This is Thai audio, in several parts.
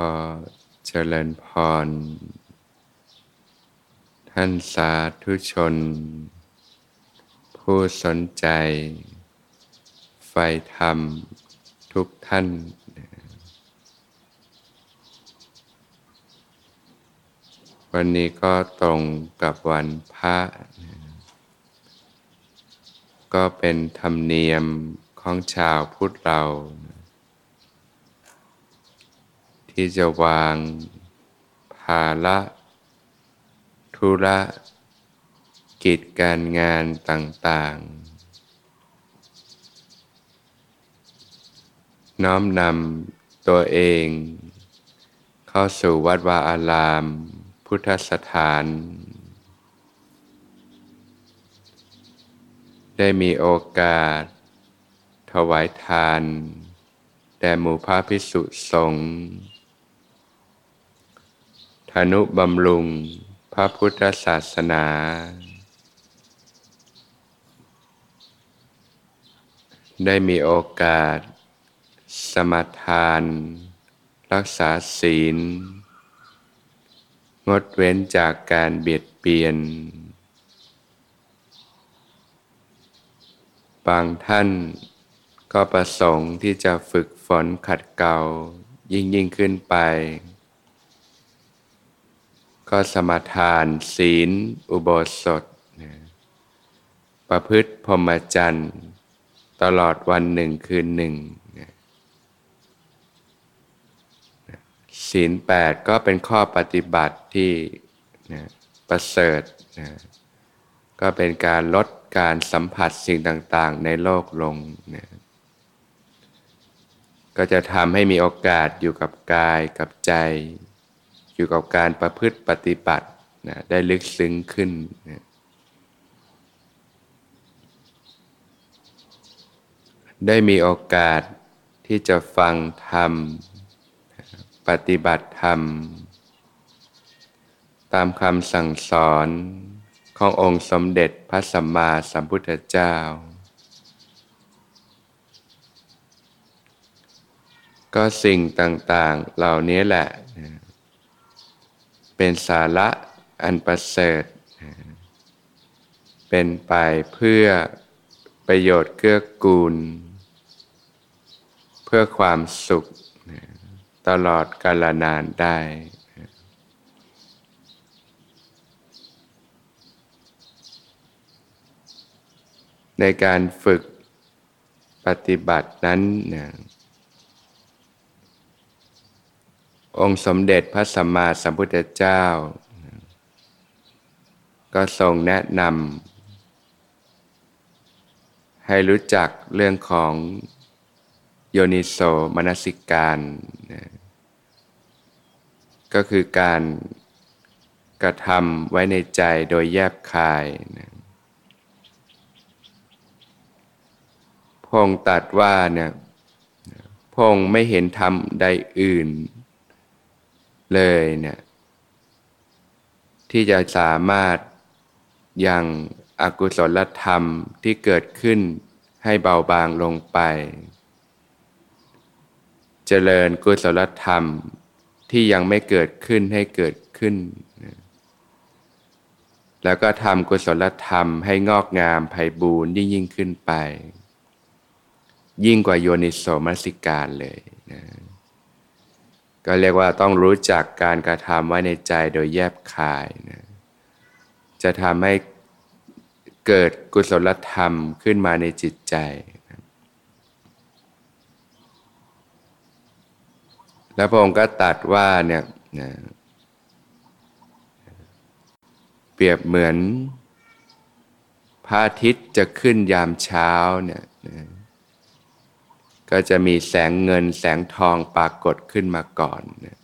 อเจริญพร ท่านสาธุชน ผู้สนใจ ไฟธรรมทุกท่าน วันนี้ก็ตรงกับวันพระ ก็เป็นธรรมเนียมของชาวพุทธเรา ที่จะวางภาระธุระกิจการงานต่างๆ น้อมนำตัวเอง เข้าสู่วัดวาอาราม พุทธสถาน ได้มีโอกาส ถวายทาน แด่หมู่พระพิสุสงฆ์ ธนุบำรุงพระพุทธศาสนา ได้มีโอกาส สมทาน รักษาศีล งดเว้นจากการเบียดเบียน บางท่านก็ประสงค์ที่จะฝึกฝนขัดเกลายิ่งยิ่งขึ้นไป ก็สมาทาน ศีล อุโบสถนะประพฤติพรหมจรรย์ตลอดวันหนึ่งคืนหนึ่งนะศีลแปดก็เป็นข้อปฏิบัติที่นะประเสริฐนะก็เป็นการลดการสัมผัสสิ่งต่างๆ ในโลกลงนะก็จะทำให้มีโอกาสอยู่กับกายกับใจ อยู่กับการประพฤติปฏิบัตินะได้ลึกซึ้งขึ้นนะได้มีโอกาสที่จะฟังธรรม ปฏิบัติธรรม ตามคำสั่งสอนขององค์สมเด็จพระสัมมาสัมพุทธเจ้า ก็สิ่งต่าง ๆ เหล่านี้แหละ เป็นสาระอันประเสริฐ เป็นไปเพื่อประโยชน์เกื้อกูล เพื่อความสุข ตลอดกาลนานได้ ในการฝึกปฏิบัตินั้นเนะ องค์สมเด็จพระสัมมาสัมพุทธเจ้า ก็ทรงแนะนำให้รู้จักเรื่องของโยนิโสมนสิการ ก็คือการกระทำไว้ในใจโดยแยบคายพงตัดว่าเนี่ยพงไม่เห็นธรรมใดอื่น เลยเนี่ยที่จะสามารถยังอกุศลธรรมที่เกิดขึ้นให้เบาบางลงไป เจริญกุศลธรรมที่ยังไม่เกิดขึ้นให้เกิดขึ้น แล้วก็ทำกุศลธรรมให้งอกงามไพบูรณ์ยิ่งยิ่งขึ้นไป ยิ่งกว่าโยนิโสมนสิการเลยนะ ก็เรียกว่าต้องรู้จักการกระทำไว้ในใจโดยแยบคายนะจะทำให้เกิดกุศลธรรมขึ้นมาในจิตใจนะแล้วพระองค์ก็ตัดว่าเนี่ยนะเปรียบเหมือนพระอาทิตย์จะขึ้นยามเช้าเนี่ยนะ ก็จะมีแสงเงินแสงทองปรากฏขึ้นมาก่อนนะ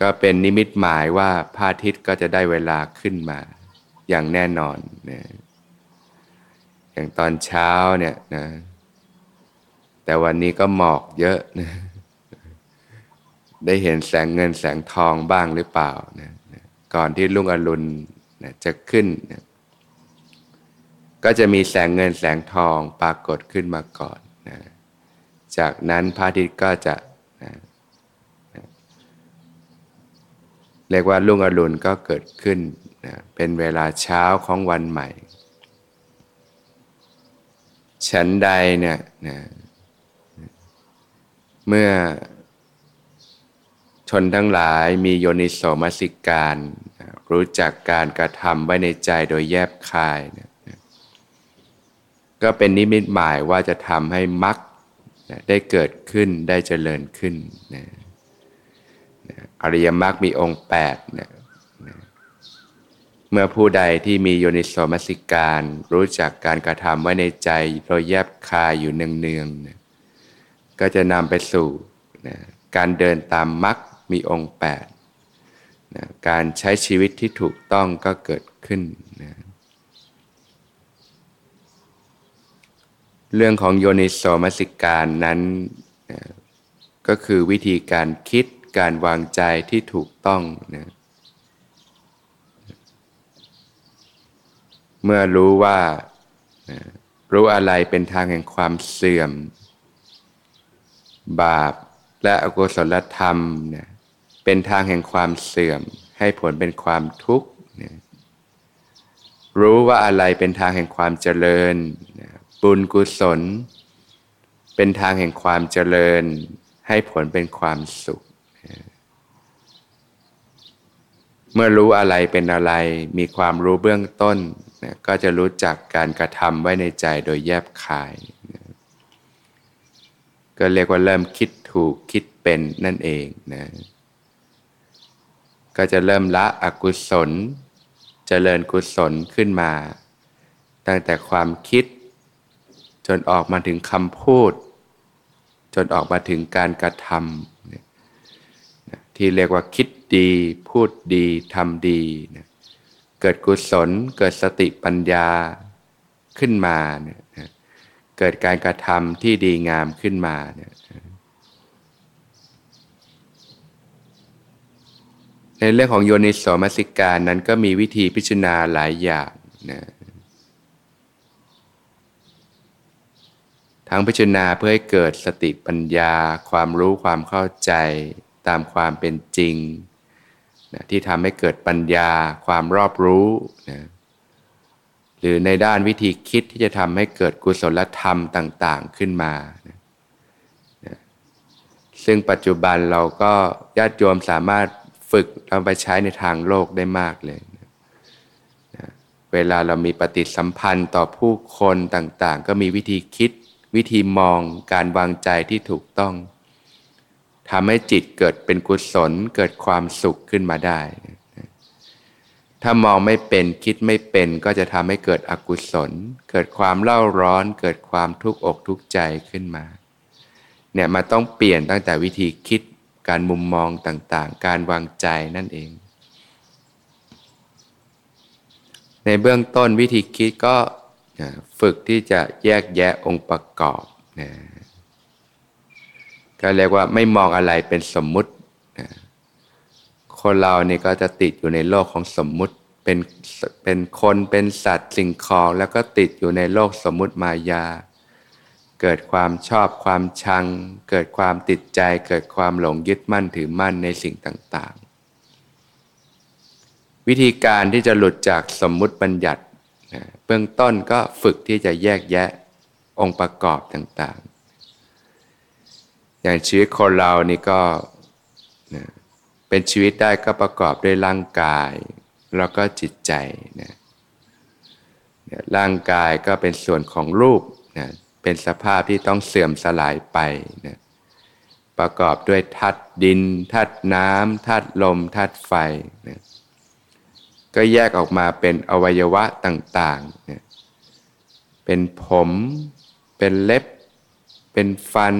ก็เป็นนิมิตหมายว่าพระอาทิตย์ก็จะได้เวลาขึ้นมาอย่างแน่นอนนะอย่างตอนเช้าเนี่ยนะแต่วันนี้ก็หมอกเยอะนะได้เห็นแสงเงินแสงทองบ้างหรือเปล่านะก่อนที่ลุงอรุณนะจะขึ้นนะ ก็จะมีแสงเงินแสงทองปรากฏขึ้นมาก่อนนะจากนั้นพระอาทิตย์ก็จะนะเรียกว่าลุ่งอรุณก็เกิดขึ้นนะเป็นเวลาเช้าของวันใหม่ ฉันใดเนี่ยนะเมื่อชนทั้งหลายมีโยนิโสมสิการ รู้จักการกระทำไว้ในใจโดยแยบคายนี่ย ก็เป็นนิมิตหมายว่าจะทำให้มรรคได้เกิดขึ้นได้เจริญขึ้นนะอริยมรรคมีองค์8เนี่ยเมื่อผู้ใดที่มีโยนิโสมสิการ รู้จักการกระทำไว้ในใจโดยแยบคายอยู่เนืองๆนะก็จะนำไปสู่นะการเดินตามมรรคมีองค์8นะการใช้ชีวิตที่ถูกต้องก็เกิดขึ้นนะ เรื่องของโยนิโสมสิการนั้นก็คือวิธีการคิดการวางใจที่ถูกต้องนะเมื่อรู้ว่ารู้อะไรเป็นทางแห่งความเสื่อม บาปและอกุศลธรรมนะเป็นทางแห่งความเสื่อม ให้ผลเป็นความทุกข์นะรู้ว่าอะไรเป็นทางแห่งความเจริญน บุญกุศล เป็นทางแห่งความเจริญ ให้ผลเป็นความสุข เมื่อรู้อะไรเป็นอะไร มีความรู้เบื้องต้นนะก็จะรู้จักการกระทำไว้ในใจโดยแยบคายนะก็เรียกว่าเริ่มคิดถูกคิดเป็นนั่นเองนะก็จะเริ่มละอกุศลเจริญกุศลขึ้นมา ตั้งแต่ความคิด จนออกมาถึงคำพูด จนออกมาถึงการกระทำที่เรียกว่าคิดดี พูดดีทำดี เกิดกุศล เกิดสติปัญญาขึ้นมาเนี่ยเกิดการกระทำที่ดีงามขึ้นมาเนี่ยในเรื่องของโยนิโสมสิการนั้นก็มีวิธีพิจารณาหลายอย่างนะ ทั้งพิจารณาเพื่อให้เกิดสติปัญญา ความรู้ความเข้าใจตามความเป็นจริงนะที่ทำให้เกิดปัญญาความรอบรู้นะหรือในด้านวิธีคิดที่จะทำให้เกิดกุศลธรรมต่าง ๆขึ้นมานะนะซึ่งปัจจุบันเราก็ญาติโยมสามารถฝึกเอาไปใช้ในทางโลกได้มากเลยนะเวลาเรามีปฏิสัมพันธ์ต่อผู้คนต่างๆ ก็มีวิธีคิด วิธีมองการวางใจที่ถูกต้องทำให้จิตเกิดเป็นกุศลเกิดความสุขขึ้นมาได้ ถ้ามองไม่เป็นคิดไม่เป็นก็จะทำให้เกิดอกุศล เกิดความเล่าร้อน เกิดความทุกข์อกทุกข์ใจขึ้นมา เนี่ยมาต้องเปลี่ยนตั้งแต่วิธีคิดการมุมมองต่างๆ การวางใจนั่นเอง ในเบื้องต้นวิธีคิดก็ ฝึกที่จะแยกแยะองค์ประกอบนะก็เรียกว่าไม่มองอะไรเป็นสมมุตินะคนเรานี่ก็จะติดอยู่ในโลกของสมมุติเป็นเป็นคนเป็นสัตว์สิ่งของแล้วก็ติดอยู่ในโลกสมมุติมายา เกิดความชอบความชัง เกิดความติดใจ เกิดความหลงยึดมั่นถือมั่นในสิ่งต่าง ๆ วิธีการที่จะหลุดจากสมมุติบัญญัติ บื้องต้นก็ฝึกที่จะแยกแยะองค์ประกอบต่างๆ อย่างชีวิตคนเรานี่ก็นะเป็นชีวิตได้ก็ประกอบด้วยร่างกาย แล้วก็จิตใจนะร่างกายก็เป็นส่วนของรูปนะเป็นสภาพที่ต้องเสื่อมสลายไปนะประกอบด้วยธาตุดินธาตุน้ำธาตุลมธาตุไฟนะ ก็แยกออกมาเป็นอวัยวะต่างๆนะเป็นผม เป็นเล็บ เป็นฟัน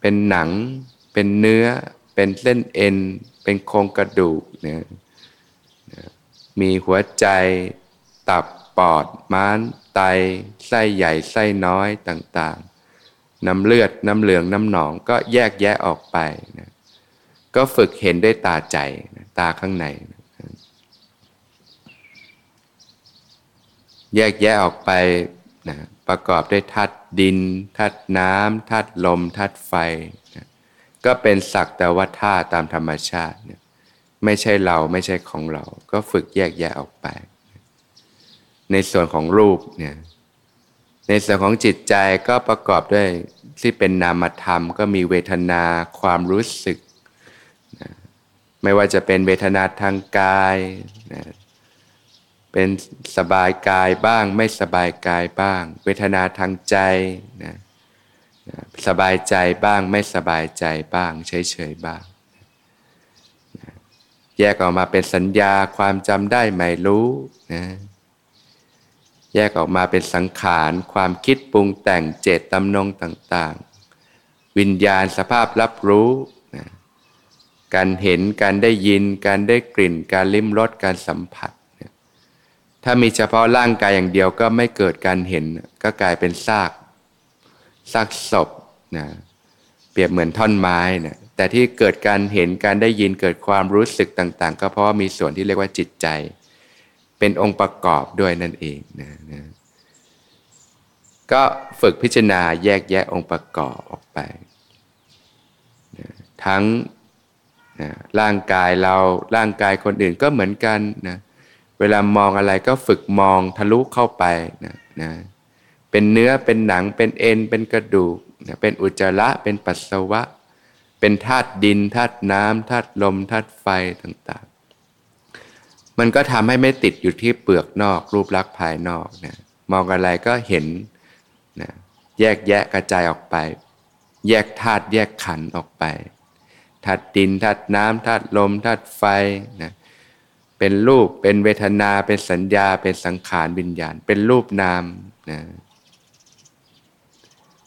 เป็นหนัง เป็นเนื้อ เป็นเส้นเอ็น เป็นโครงกระดูกเนี่ยมีหัวใจ ตับ ปอด ม้าน ไต ไส้ใหญ่ ไส้น้อยต่างๆ น้ำเลือด น้ำเหลือง น้ำหนอง ก็แยกแยะออกไปนะก็ฝึกเห็นด้วยตาใจนะ ตาข้างใน แยกแยะออกไปนะประกอบด้วยธาตุดินธาตุน้ำธาตุลมธาตุไฟนะก็เป็นสักแต่ว่าธาตุตามธรรมชาตินี่ยไม่ใช่เราไม่ใช่ของเรา ก็ฝึกแยกแยะออกไป ในส่วนของรูปเนี่ยในส่วนของจิตใจก็ประกอบด้วยที่เป็นนามธรรม ก็มีเวทนา ความรู้สึก ไม่ว่าจะเป็นเวทนาทางกายนะเป็นสบายกายบ้างไม่สบายกายบ้าง เวทนาทางใจนะสบายใจบ้างไม่สบายใจบ้างเฉยๆบ้างนะแยกออกมาเป็นสัญญาความจำได้ไม่รู้นะแยกออกมาเป็นสังขารความคิดปรุงแต่งเจตตำนงต่าง ๆ วิญญาณสภาพรับรู้ การเห็นการได้ยิน การได้กลิ่น การลิ้มรสการสัมผัส ถ้ามีเฉพาะร่างกายอย่างเดียวก็ไม่เกิดการเห็นก็กลายเป็นซากซากศพนะเปรียบเหมือนท่อนไม้นะแต่ที่เกิดการเห็นการได้ยินเกิดความรู้สึกต่าง ๆ ก็เพราะว่ามีส่วนที่เรียกว่าจิตใจ เป็นองค์ประกอบด้วยนั่นเองนะนะก็ฝึกพิจารณาแยกแยะองค์ประกอบออกไปนะทั้ง นะร่างกายเราร่างกายคนอื่นก็เหมือนกันนะเวลามองอะไรก็ฝึกมองทะลุเข้าไปนะนะเป็นเนื้อเป็นหนังเป็นเอ็นเป็นกระดูกนะเป็นอุจจาระเป็นปัสสาวะ เป็นธาตุดินธาตุน้ำธาตุลมธาตุไฟต่างๆ มันก็ทำให้ไม่ติดอยู่ที่เปลือกนอก รูปลักษณ์ภายนอกนะมองอะไรก็เห็นนะแยกแยะกระจายออกไป แยกธาตุแยกขันออกไป ธาตุดินธาตุน้ำธาตุลมธาตุไฟนะเป็นรูปเป็นเวทนาเป็นสัญญาเป็นสังขารวิญญาณ เป็นรูปนามนะ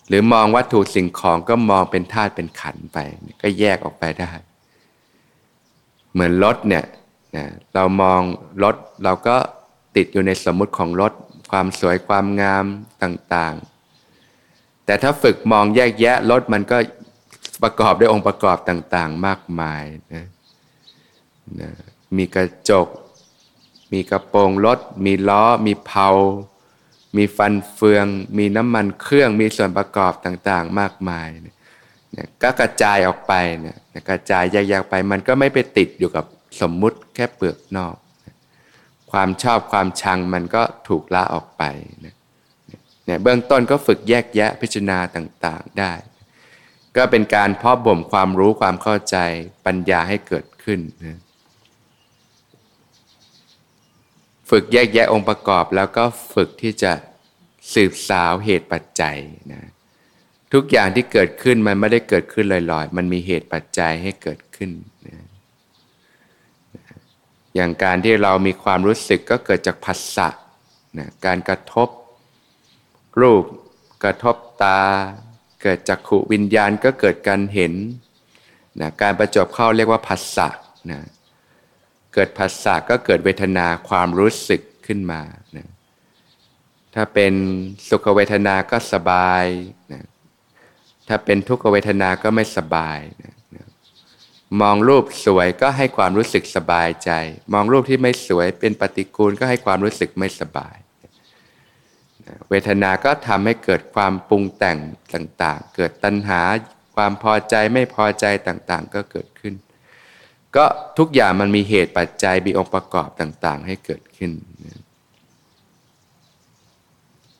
หรือมองวัตถุสิ่งของก็มองเป็นธาตุเป็นขันไป ก็แยกออกไปได้ เหมือนรถเนี่ยนะเรามองรถเราก็ติดอยู่ในสมมุติของรถความสวยความงามต่างๆ แต่ถ้าฝึกมองแยกแยะรถมันก็ ประกอบด้วยองค์ประกอบต่าง ๆ มากมายนะนะมีกระจก มีกระโปรงรถ มีล้อ มีเพลามีฟันเฟือง มีน้ำมันเครื่อง มีส่วนประกอบต่างๆ มากมายเนี่ยก็กระจายออกไปเนี่ยกระจายแยกๆไป มันก็ไม่ไปติดอยู่กับสมมุติแค่เปลือกนอก ความชอบความชังมันก็ถูกละออกไปเนี่ยเบื้องต้นก็ฝึกแยกแยะพิจารณาต่างๆได้ ก็เป็นการเพาะบ่มความรู้ความเข้าใจปัญญาให้เกิดขึ้นนะฝึกแยกแยะองค์ประกอบแล้วก็ฝึกที่จะสืบสาวเหตุปัจจัยนะทุกอย่างที่เกิดขึ้นมันไม่ได้เกิดขึ้นลอยๆ มันมีเหตุปัจจัยให้เกิดขึ้นนะอย่างการที่เรามีความรู้สึกก็เกิดจากผัสสะนะการกระทบรูป กระทบตา เกิดจากขุวิญญาณก็เกิดการเห็นนะการประจบเข้าเรียกว่าผัสสะนะเกิดผัสสะก็เกิดเวทนาความรู้สึกขึ้นมานะถ้าเป็นสุขเวทนาก็สบายนะถ้าเป็นทุกขเวทนาก็ไม่สบายนะมองรูปสวยก็ให้ความรู้สึกสบายใจ มองรูปที่ไม่สวยเป็นปฏิกูลก็ให้ความรู้สึกไม่สบาย เวทนาก็ทำให้เกิดความปรุงแต่งต่างๆ เกิดตัณหาความพอใจไม่พอใจต่างๆ ก็เกิดขึ้น ก็ทุกอย่างมันมีเหตุปัจจัยมีองค์ประกอบต่างๆ ให้เกิดขึ้น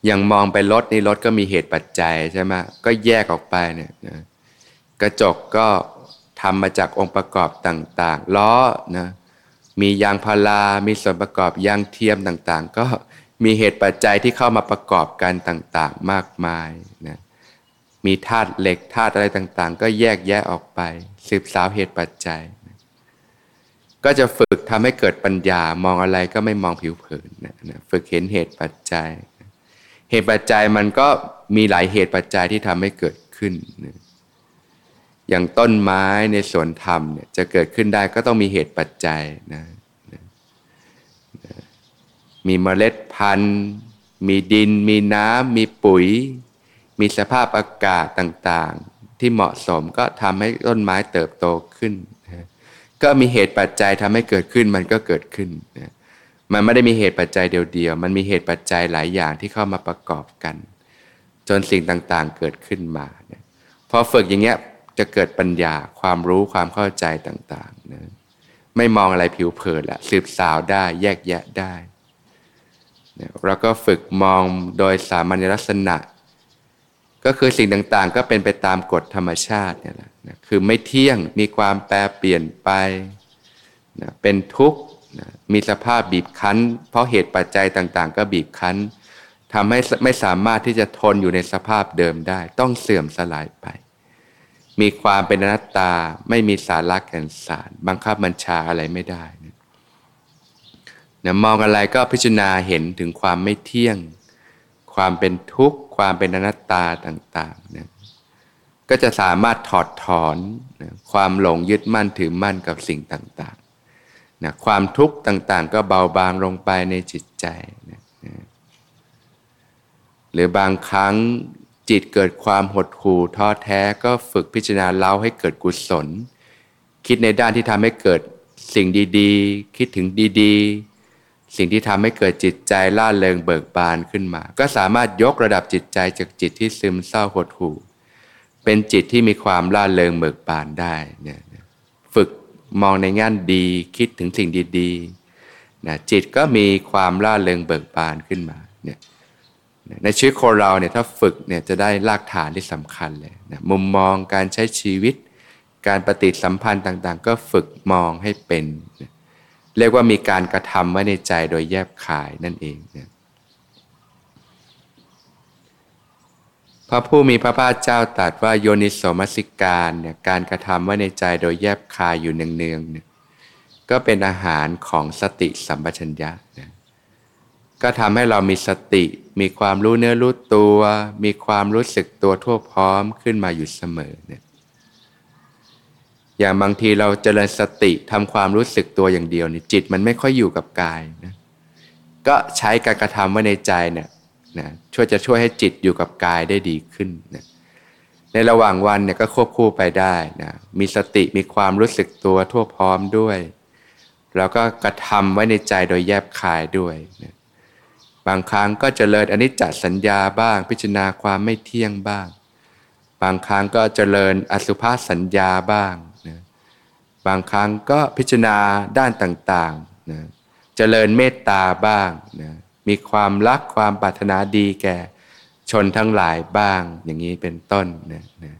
อย่างมองไปรถนี่รถก็มีเหตุปัจจัยใช่ไหมก็แยกออกไปเนี่ยกระจกก็ทำมาจากองค์ประกอบต่างๆ ล้อนะมียางพารา มีส่วนประกอบยางเทียมต่างๆ ก็ มีเหตุปัจจัยที่เข้ามาประกอบกันต่างๆ มากมายนะมีธาตุเหล็กธาตุอะไรต่างๆ ก็แยกแยะออกไป สืบสาวเหตุปัจจัย ก็จะฝึกทำให้เกิดปัญญามองอะไรก็ไม่มองผิวเผินนะนะฝึกเห็นเหตุปัจจัย เหตุปัจจัยมันก็มีหลายเหตุปัจจัยที่ทำให้เกิดขึ้นนะอย่างต้นไม้ในสวนธรรมเนี่ยจะเกิดขึ้นได้ก็ต้องมีเหตุปัจจัยนะนะนะ มีเมล็ดพันธุ์ มีดิน มีน้ำ มีปุ๋ย มีสภาพอากาศต่างๆ ที่เหมาะสมก็ทำให้ต้นไม้เติบโตขึ้น ก็มีเหตุปัจจัยทำให้เกิดขึ้นมันก็เกิดขึ้น มันไม่ได้มีเหตุปัจจัยเดียวๆ มันมีเหตุปัจจัยหลายอย่างที่เข้ามาประกอบกัน จนสิ่งต่างๆเกิดขึ้นมาพอฝึกอย่างเงี้ยจะเกิดปัญญาความรู้ความเข้าใจต่างๆนะไม่มองอะไรผิวเผินละสืบสาวได้แยกแยะได้ เราก็ฝึกมองโดยสามัญลักษณะ ก็คือสิ่งต่างๆ ก็เป็นไปตามกฎธรรมชาติเนี่ยแหละคือไม่เที่ยงมีความแปรเปลี่ยนไปนะเป็นทุกข์นะมีสภาพบีบคั้น เพราะเหตุปัจจัยต่างๆ ก็บีบคั้นทำให้ไม่สามารถที่จะทนอยู่ในสภาพเดิมได้ ต้องเสื่อมสลายไป มีความเป็นอนัตตาไม่มีสาระแก่นสาร บังคับบัญชาอะไรไม่ได้นะ มองอะไรก็พิจารณาเห็นถึงความไม่เที่ยง ความเป็นทุกข์ ความเป็นอนัตตาต่างๆนะก็จะสามารถถอดถอนนะความหลงยึดมั่นถือมั่นกับสิ่งต่างๆนะความทุกข์ต่างๆ ก็เบาบางลงไปในจิตใจนะนะหรือบางครั้งจิตเกิดความหดหู่ท้อแท้ก็ฝึกพิจารณาเล่าให้เกิดกุศล คิดในด้านที่ทำให้เกิดสิ่งดีๆ คิดถึงดีๆ สิ่งที่ทำให้เกิดจิตใจล่าเริงเบิกบานขึ้นมา ก็สามารถยกระดับจิตใจจากจิตที่ซึมเศร้าหดหู่ เป็นจิตที่มีความล่าเริงเบิกบานได้เนี่ยฝึกมองในง่านดีคิดถึงสิ่งดีๆนะจิตก็มีความล่าเริงเบิกบานขึ้นมาเนี่ยในชีวิตคนเราเนี่ยถ้าฝึกเนี่ยจะได้รากฐานที่สำคัญเลยนะมุมมองการใช้ชีวิต การปฏิสัมพันธ์ต่างๆ ก็ฝึกมองให้เป็นนะ เรียกว่ามีการกระทำไว้ในใจโดยแยบคายนั่นเองเนะพระผู้มีพระภาคเจ้าตรัสว่าโยนิโสมสิการเนี่ยการกระทำไว้ในใจโดยแยบคายอยู่เนืองๆเนี่ยก็เป็นอาหารของสติสัมปชัญญะนะก็ทำให้เรามีสติ มีความรู้เนื้อรู้ตัว มีความรู้สึกตัวทั่วพร้อมขึ้นมาอยู่เสมอเนี่ย อย่างบางทีเราเจริญสติทำความรู้สึกตัวอย่างเดียวเนี่ยจิตมันไม่ค่อยอยู่กับกายนะก็ใช้การกระทำไว้ในใจเนี่ยนะช่วยจะช่วยให้จิตอยู่กับกายได้ดีขึ้นนะในระหว่างวันเนี่ยก็ควบคู่ไปได้นะมีสติมีความรู้สึกตัวทั่วพร้อมด้วย แล้วก็กระทำไว้ในใจโดยแยบคายด้วยนะบางครั้งก็จเจริญอนิจจสัญญาบ้าง พิจารณาความไม่เที่ยงบ้าง บางครั้งก็จเจริญอสุภาษสัญญาบ้าง บางครั้งก็พิจารณาด้านต่างๆนะเจริญเมตตาบ้างนะมีความรักความปรารถนาดีแก่ชนทั้งหลายบ้างอย่างนี้เป็นต้นนะนะ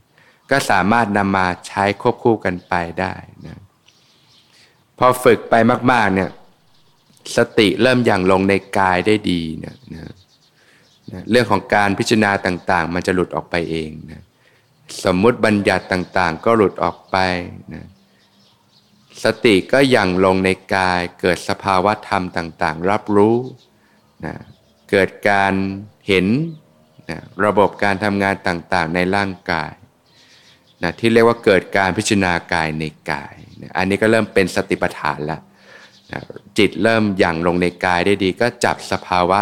ก็สามารถนำมาใช้ควบคู่กันไปได้นะพอฝึกไปมาก ๆเนี่ยสติเริ่มอย่างลงในกายได้ดีเนี่ยนะนะเรื่องของการพิจารณาต่างๆ มันจะหลุดออกไปเองนะสมมุติบัญญัติต่างๆ ก็หลุดออกไปนะ สติก็ย่างลงในกายเกิดสภาวะธรรมต่างๆ รับรู้นะเกิดการเห็นนะระบบการทำงานต่างๆ ในร่างกายนะที่เรียกว่าเกิดการพิจารณากายในกายนะอันนี้ก็เริ่มเป็นสติปัฏฐานแล้วนะจิตเริ่มย่างลงในกายได้ดี ก็จับสภาวะ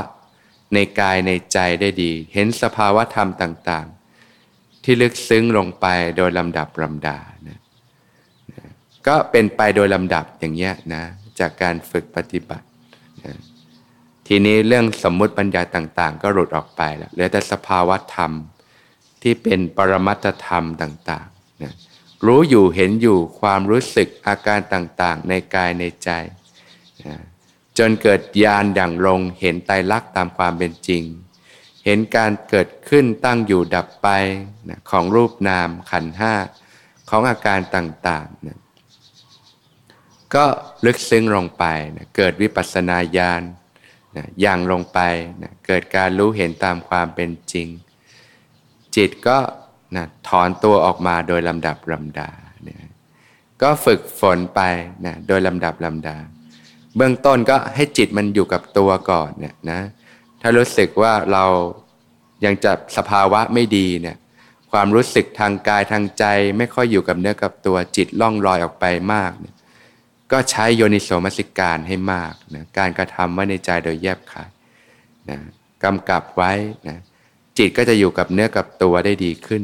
ในกายในใจได้ดี เห็นสภาวะธรรมต่างๆ ที่ลึกซึ้งลงไปโดยลำดับลำดา ก็เป็นไปโดยลำดับอย่างเงี้ยนะจากการฝึกปฏิบัตินะทีนี้เรื่องสมมุติปัญญาต่างๆ ก็หลุดออกไปแล้วเหลือแต่สภาวะธรรมที่เป็นปรมัตธรรมต่างๆนะรู้อยู่เห็นอยู่ความรู้สึกอาการต่างๆ ในกายในใจนะจนเกิดญาณอย่งลงเห็นไตรลักษณ์ตามความเป็นจริง เห็นการเกิดขึ้นตั้งอยู่ดับไปนะของรูปนามขันห้าของอาการต่างๆนะ ก็ลึกซึ้งลงไปนะเกิดวิปัสสนาญาณนะย่างลงไปนะเกิดการรู้เห็นตามความเป็นจริง จิตก็นะถอนตัวออกมาโดยลำดับลำดานะก็ฝึกฝนไปนะโดยลำดับลำดา เบื้องต้นก็ให้จิตมันอยู่กับตัวก่อนเนี่ยนะถ้ารู้สึกว่าเรายังจับสภาวะไม่ดีเนี่ยความรู้สึกทางกายทางใจไม่ค่อยอยู่กับเนื้อกับตัวจิตล่องลอยออกไปมากเนี่ย ก็ใช้โยนิโสมสิการให้มากนะการกระทำไว้ในใจโดยแยบคายนะกำกับไว้นะจิตก็จะอยู่กับเนื้อกับตัวได้ดีขึ้น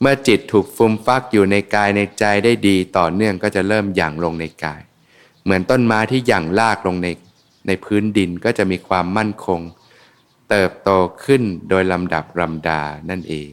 เมื่อจิตถูกฟุมฟักอยู่ในกายในใจได้ดีต่อเนื่องก็จะเริ่มหยั่งลงในกาย เหมือนต้นไม้ที่หยั่งลากลงในในพื้นดินก็จะมีความมั่นคง เติบโตขึ้นโดยลำดับลำดานั่นเอง